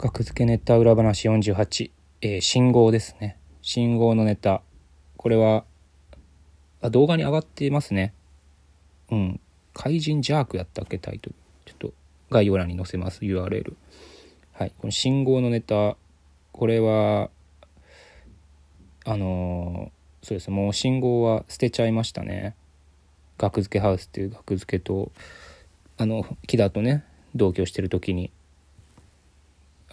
学付けネタ裏話48、えー信号ですね。信号のネタ。これは、あ動画に上がっていますね。うん。怪人ジャークやったっけ？タイトル。ちょっと概要欄に載せます。URL。はい。この信号のネタ。これは、あのーそうです。もう信号は捨てちゃいましたね。学付けハウスっていう学付けと、あの、木田とね、同居してる時に、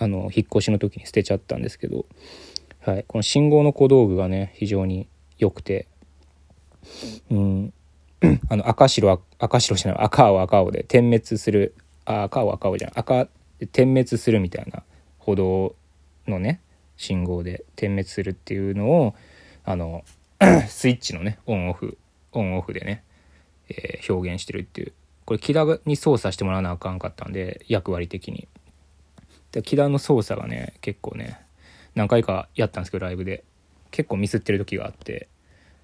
あの、引っ越しの時に捨てちゃったんですけど、はい。この信号の小道具がね、非常に良くて、うん、あの、赤白、赤白じゃない、赤青赤青で点滅する、あ、赤青赤青じゃない、赤で点滅するみたいな歩道のね、信号で点滅するっていうのを、あの、スイッチのね、オンオフ、オンオフでね、えー表現してるっていう。これ、木田に操作してもらわなあかんかったんで、役割的に。で木田の操作がね、結構ね、何回かやったんですけど、ライブで。結構ミスってる時があって、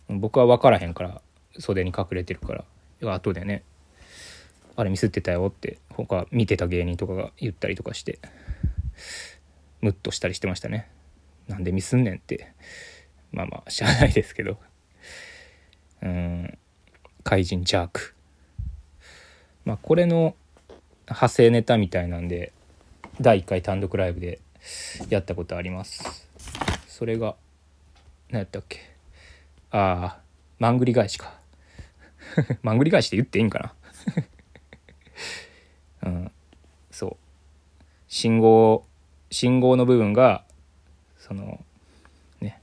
僕は分からへんから、袖に隠れてるから、後でね、あれミスってたよって、他見てた芸人とかが言ったりとかして、ムッとしたりしてましたね。なんでミスんねんって。まあまあ、しゃあないですけど。うん、怪人ジャーク。まあ、これの派生ネタみたいなんで、第1回単独ライブでやったことあります。それが、何やったっけ？ああ、マングリ返しか。マングリ返しって言っていいんかな？うん、そう。信号、信号の部分が、その、ね、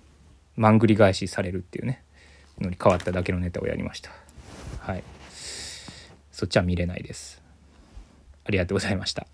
マングリ返しされるっていうね、のに変わっただけのネタをやりました。はい。そっちは見れないです。ありがとうございました。